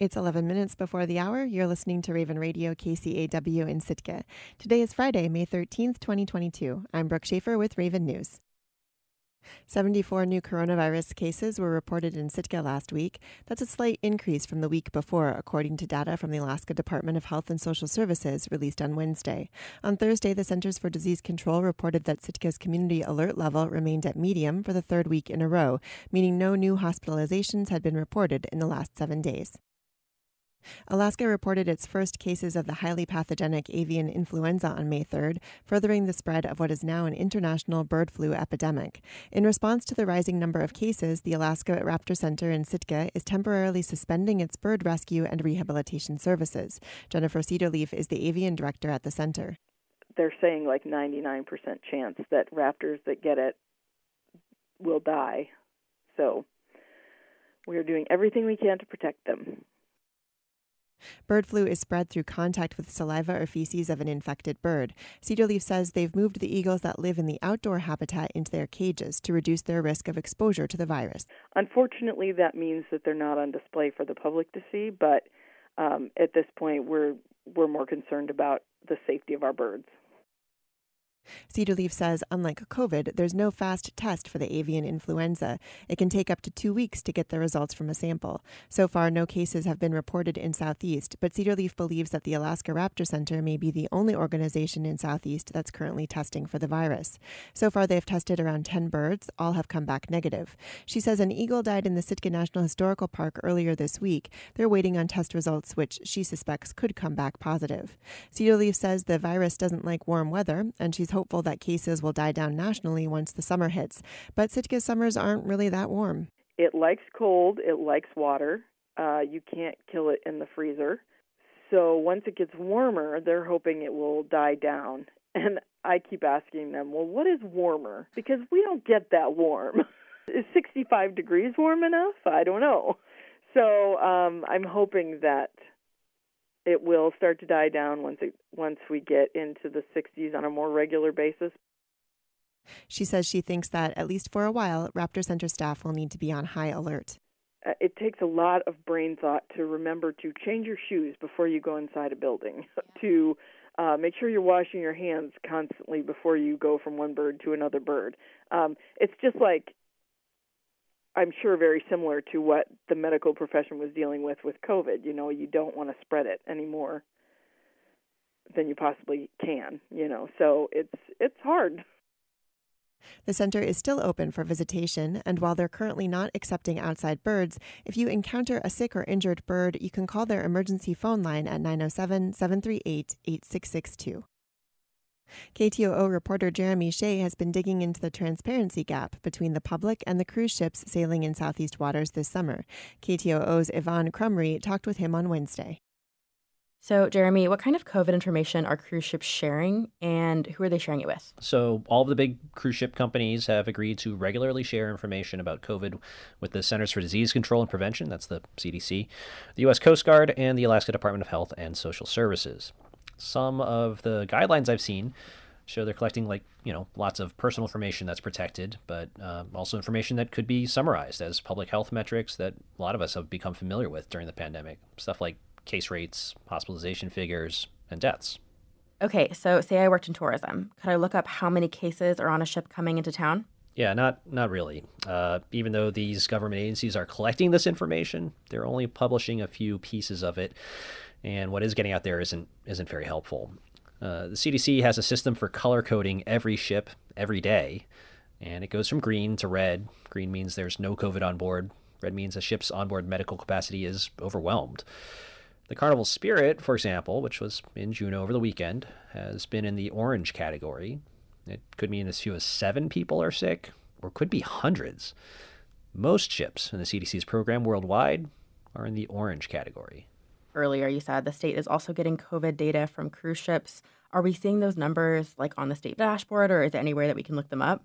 It's 11 minutes before the hour. You're listening to Raven Radio KCAW in Sitka. Today is Friday, May 13th, 2022. I'm Brooke Schaefer with Raven News. 74 new coronavirus cases were reported in Sitka last week. That's a slight increase from the week before, according to data from the Alaska Department of Health and Social Services released on Wednesday. On Thursday, the Centers for Disease Control reported that Sitka's community alert level remained at medium for the third week in a row, meaning no new hospitalizations had been reported in the last seven days. Alaska reported its first cases of the highly pathogenic avian influenza on May 3rd, furthering the spread of what is now an international bird flu epidemic. In response to the rising number of cases, the Alaska Raptor Center in Sitka is temporarily suspending its bird rescue and rehabilitation services. Jennifer Cedarleaf is the avian director at the center. They're saying like 99% chance that raptors that get it will die. So we are doing everything we can to protect them. Bird flu is spread through contact with saliva or feces of an infected bird. Cedarleaf says they've moved the eagles that live in the outdoor habitat into their cages to reduce their risk of exposure to the virus. Unfortunately, that means that they're not on display for the public to see, but um, at this point, we're we're more concerned about the safety of our birds. Cedarleaf says, unlike COVID, there's no fast test for the avian influenza. It can take up to two weeks to get the results from a sample. So far, no cases have been reported in Southeast, but Cedarleaf believes that the Alaska Raptor Center may be the only organization in Southeast that's currently testing for the virus. So far, they've tested around 10 birds. All have come back negative. She says an eagle died in the Sitka National Historical Park earlier this week. They're waiting on test results, which she suspects could come back positive. Cedarleaf says the virus doesn't like warm weather, and she's hopeful that cases will die down nationally once the summer hits. But Sitka summers aren't really that warm. It likes cold, it likes water. Uh, you can't kill it in the freezer. So once it gets warmer, they're hoping it will die down. And I keep asking them, well, what is warmer? Because we don't get that warm. is 65 degrees warm enough? I don't know. So um, I'm hoping that it will start to die down once it once we get into the 60s on a more regular basis. She says she thinks that at least for a while, Raptor Center staff will need to be on high alert. Uh, it takes a lot of brain thought to remember to change your shoes before you go inside a building, to uh, make sure you're washing your hands constantly before you go from one bird to another bird. Um, it's just like I'm sure very similar to what the medical profession was dealing with with COVID. You know, you don't want to spread it anymore than you possibly can. You know, so it's it's hard. The center is still open for visitation, and while they're currently not accepting outside birds, if you encounter a sick or injured bird, you can call their emergency phone line at 907 738 8662. KTOO reporter Jeremy Hsieh has been digging into the transparency gap between the public and the cruise ships sailing in Southeast waters this summer. KTOO's Yvonne Krumrey talked with him on Wednesday. So, Jeremy, what kind of COVID information are cruise ships sharing and who are they sharing it with? So, all of the big cruise ship companies have agreed to regularly share information about COVID with the Centers for Disease Control and Prevention, that's the CDC, the U.S. Coast Guard, and the Alaska Department of Health and Social Services. Some of the guidelines I've seen show they're collecting like you know lots of personal information that's protected, but uh, also information that could be summarized as public health metrics that a lot of us have become familiar with during the pandemic. Stuff like case rates, hospitalization figures, and deaths. Okay, so say I worked in tourism, could I look up how many cases are on a ship coming into town? Yeah, not not really. Uh, even though these government agencies are collecting this information, they're only publishing a few pieces of it, and what is getting out there isn't isn't very helpful. Uh, the CDC has a system for color coding every ship every day, and it goes from green to red. Green means there's no COVID on board. Red means a ship's onboard medical capacity is overwhelmed. The Carnival Spirit, for example, which was in Juneau over the weekend, has been in the orange category. It could mean as few as seven people are sick, or could be hundreds. Most ships in the CDC's program worldwide are in the orange category earlier, you said the state is also getting COVID data from cruise ships. Are we seeing those numbers like on the state dashboard, or is there anywhere that we can look them up?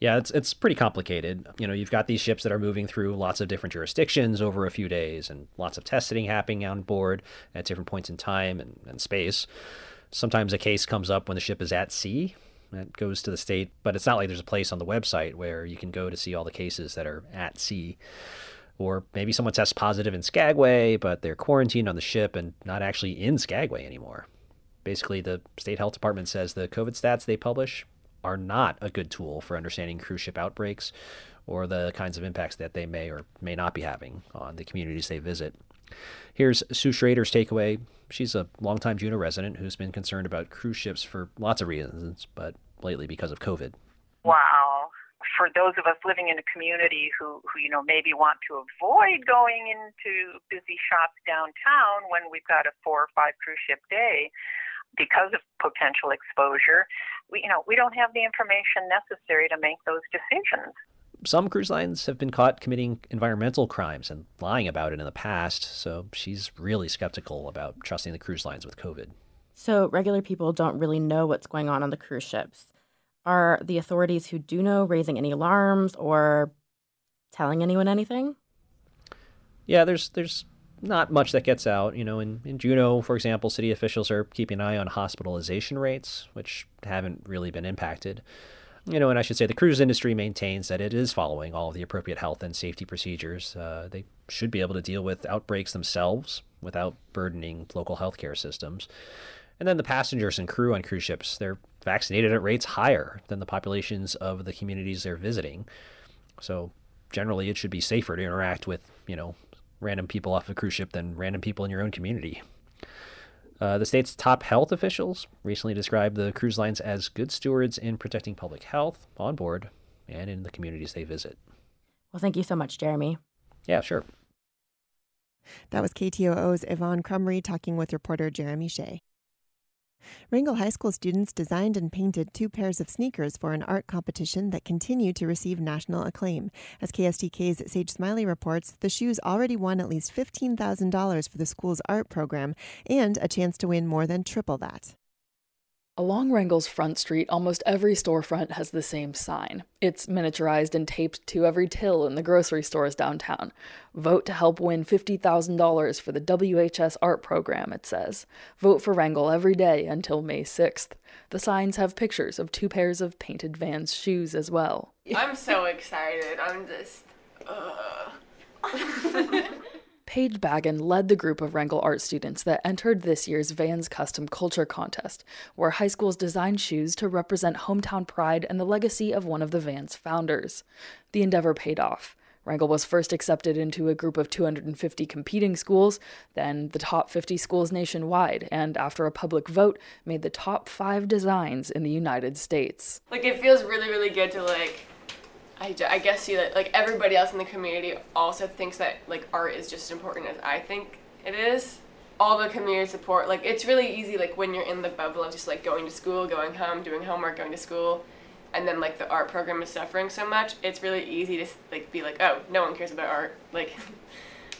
Yeah, it's it's pretty complicated. You know, you've got these ships that are moving through lots of different jurisdictions over a few days, and lots of testing happening on board at different points in time and, and space. Sometimes a case comes up when the ship is at sea. That goes to the state, but it's not like there's a place on the website where you can go to see all the cases that are at sea. Or maybe someone tests positive in Skagway, but they're quarantined on the ship and not actually in Skagway anymore. Basically, the state health department says the COVID stats they publish are not a good tool for understanding cruise ship outbreaks or the kinds of impacts that they may or may not be having on the communities they visit. Here's Sue Schrader's takeaway. She's a longtime Juneau resident who's been concerned about cruise ships for lots of reasons, but lately because of COVID. Wow. For those of us living in a community who, who you know maybe want to avoid going into busy shops downtown when we've got a four or five cruise ship day because of potential exposure, we you know we don't have the information necessary to make those decisions some cruise lines have been caught committing environmental crimes and lying about it in the past, so she's really skeptical about trusting the cruise lines with COVID. So, regular people don't really know what's going on on the cruise ships. Are the authorities who do know raising any alarms or telling anyone anything? Yeah, there's there's not much that gets out. You know, in, in Juneau, for example, city officials are keeping an eye on hospitalization rates, which haven't really been impacted. You know, and I should say the cruise industry maintains that it is following all of the appropriate health and safety procedures. Uh, they should be able to deal with outbreaks themselves without burdening local healthcare systems. And then the passengers and crew on cruise ships, they're vaccinated at rates higher than the populations of the communities they're visiting. So generally, it should be safer to interact with, you know, random people off a cruise ship than random people in your own community. Uh, the state's top health officials recently described the cruise lines as good stewards in protecting public health on board and in the communities they visit. Well, thank you so much, Jeremy. Yeah, sure. That was KTOO's Yvonne Krumrey talking with reporter Jeremy Hsieh. Wrangell High School students designed and painted two pairs of sneakers for an art competition that continue to receive national acclaim. As KSTK's Sage Smiley reports, the shoes already won at least $15,000 for the school's art program and a chance to win more than triple that. Along Wrangell's Front Street, almost every storefront has the same sign. It's miniaturized and taped to every till in the grocery stores downtown. Vote to help win $50,000 for the WHS art program, it says. Vote for Wrangell every day until May 6th. The signs have pictures of two pairs of painted Vans shoes as well. I'm so excited. I'm just. Uh. Paige Baggin led the group of Wrangell art students that entered this year's Vans Custom Culture Contest, where high schools design shoes to represent hometown pride and the legacy of one of the Vans founders. The endeavor paid off. Wrangell was first accepted into a group of 250 competing schools, then the top 50 schools nationwide, and after a public vote, made the top five designs in the United States. Like, it feels really, really good to, like, I, I guess you like everybody else in the community also thinks that like art is just as important as I think it is. All the community support, like it's really easy like when you're in the bubble of just like going to school, going home, doing homework, going to school, and then like the art program is suffering so much. It's really easy to like be like, oh, no one cares about art, like.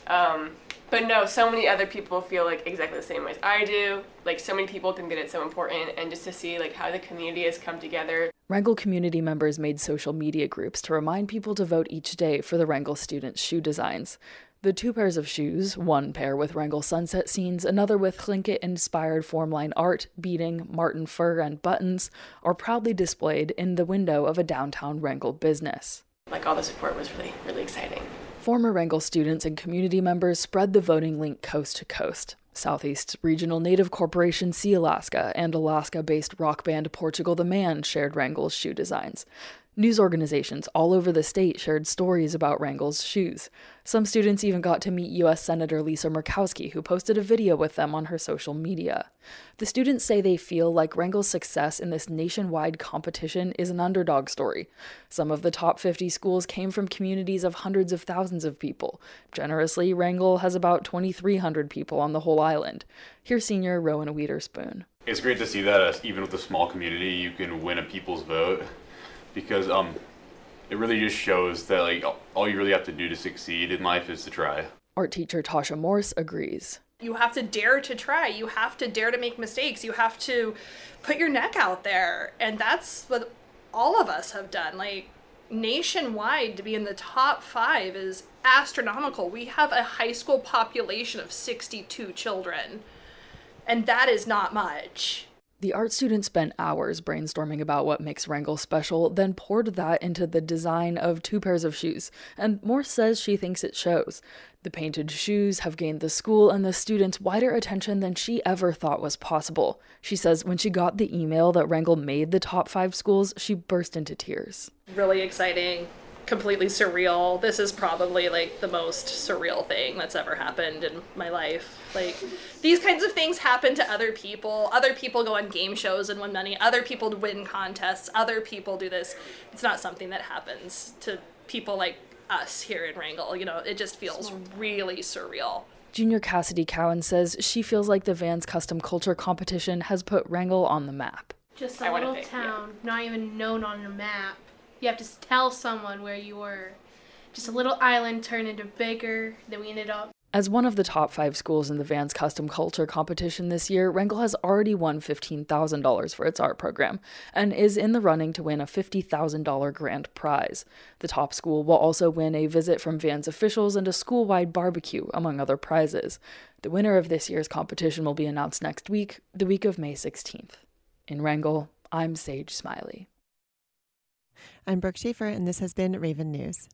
um, but no, so many other people feel like exactly the same way as I do. Like so many people think that it's so important, and just to see like how the community has come together Wrangell community members made social media groups to remind people to vote each day for the Wrangell students' shoe designs. The two pairs of shoes, one pair with Wrangell sunset scenes, another with Tlingit inspired formline art, beading, marten fur, and buttons, are proudly displayed in the window of a downtown Wrangell business. Like all the support was really, really exciting. Former Wrangell students and community members spread the voting link coast to coast. Southeast Regional Native Corporation Sealaska and Alaska based rock band Portugal the Man shared Wrangell's shoe designs. News organizations all over the state shared stories about Wrangell's shoes. Some students even got to meet U.S. Senator Lisa Murkowski, who posted a video with them on her social media. The students say they feel like Wrangell's success in this nationwide competition is an underdog story. Some of the top 50 schools came from communities of hundreds of thousands of people. Generously, Wrangell has about 2,300 people on the whole island. Here's senior Rowan Witherspoon. It's great to see that uh, even with a small community, you can win a people's vote because um, it really just shows that like all you really have to do to succeed in life is to try. Art teacher Tasha Morse agrees. You have to dare to try. You have to dare to make mistakes. You have to put your neck out there. And that's what all of us have done. Like nationwide to be in the top 5 is astronomical. We have a high school population of 62 children. And that is not much. The art student spent hours brainstorming about what makes Wrangell special, then poured that into the design of two pairs of shoes, and Morse says she thinks it shows. The painted shoes have gained the school and the students wider attention than she ever thought was possible. She says when she got the email that Wrangell made the top five schools, she burst into tears. Really exciting completely surreal. This is probably like the most surreal thing that's ever happened in my life. Like these kinds of things happen to other people. Other people go on game shows and win money. Other people win contests. Other people do this. It's not something that happens to people like us here in Wrangell. You know, it just feels really surreal. Junior Cassidy Cowan says she feels like the Vans Custom Culture competition has put Wrangell on the map. Just a little think, town, yeah. not even known on a map you have to tell someone where you were. Just a little island turned into bigger. Then we ended up. As one of the top five schools in the Vans Custom Culture competition this year, Wrangell has already won $15,000 for its art program and is in the running to win a $50,000 grand prize. The top school will also win a visit from Vans officials and a school wide barbecue, among other prizes. The winner of this year's competition will be announced next week, the week of May 16th. In Wrangell, I'm Sage Smiley. I'm Brooke Schaefer, and this has been Raven News.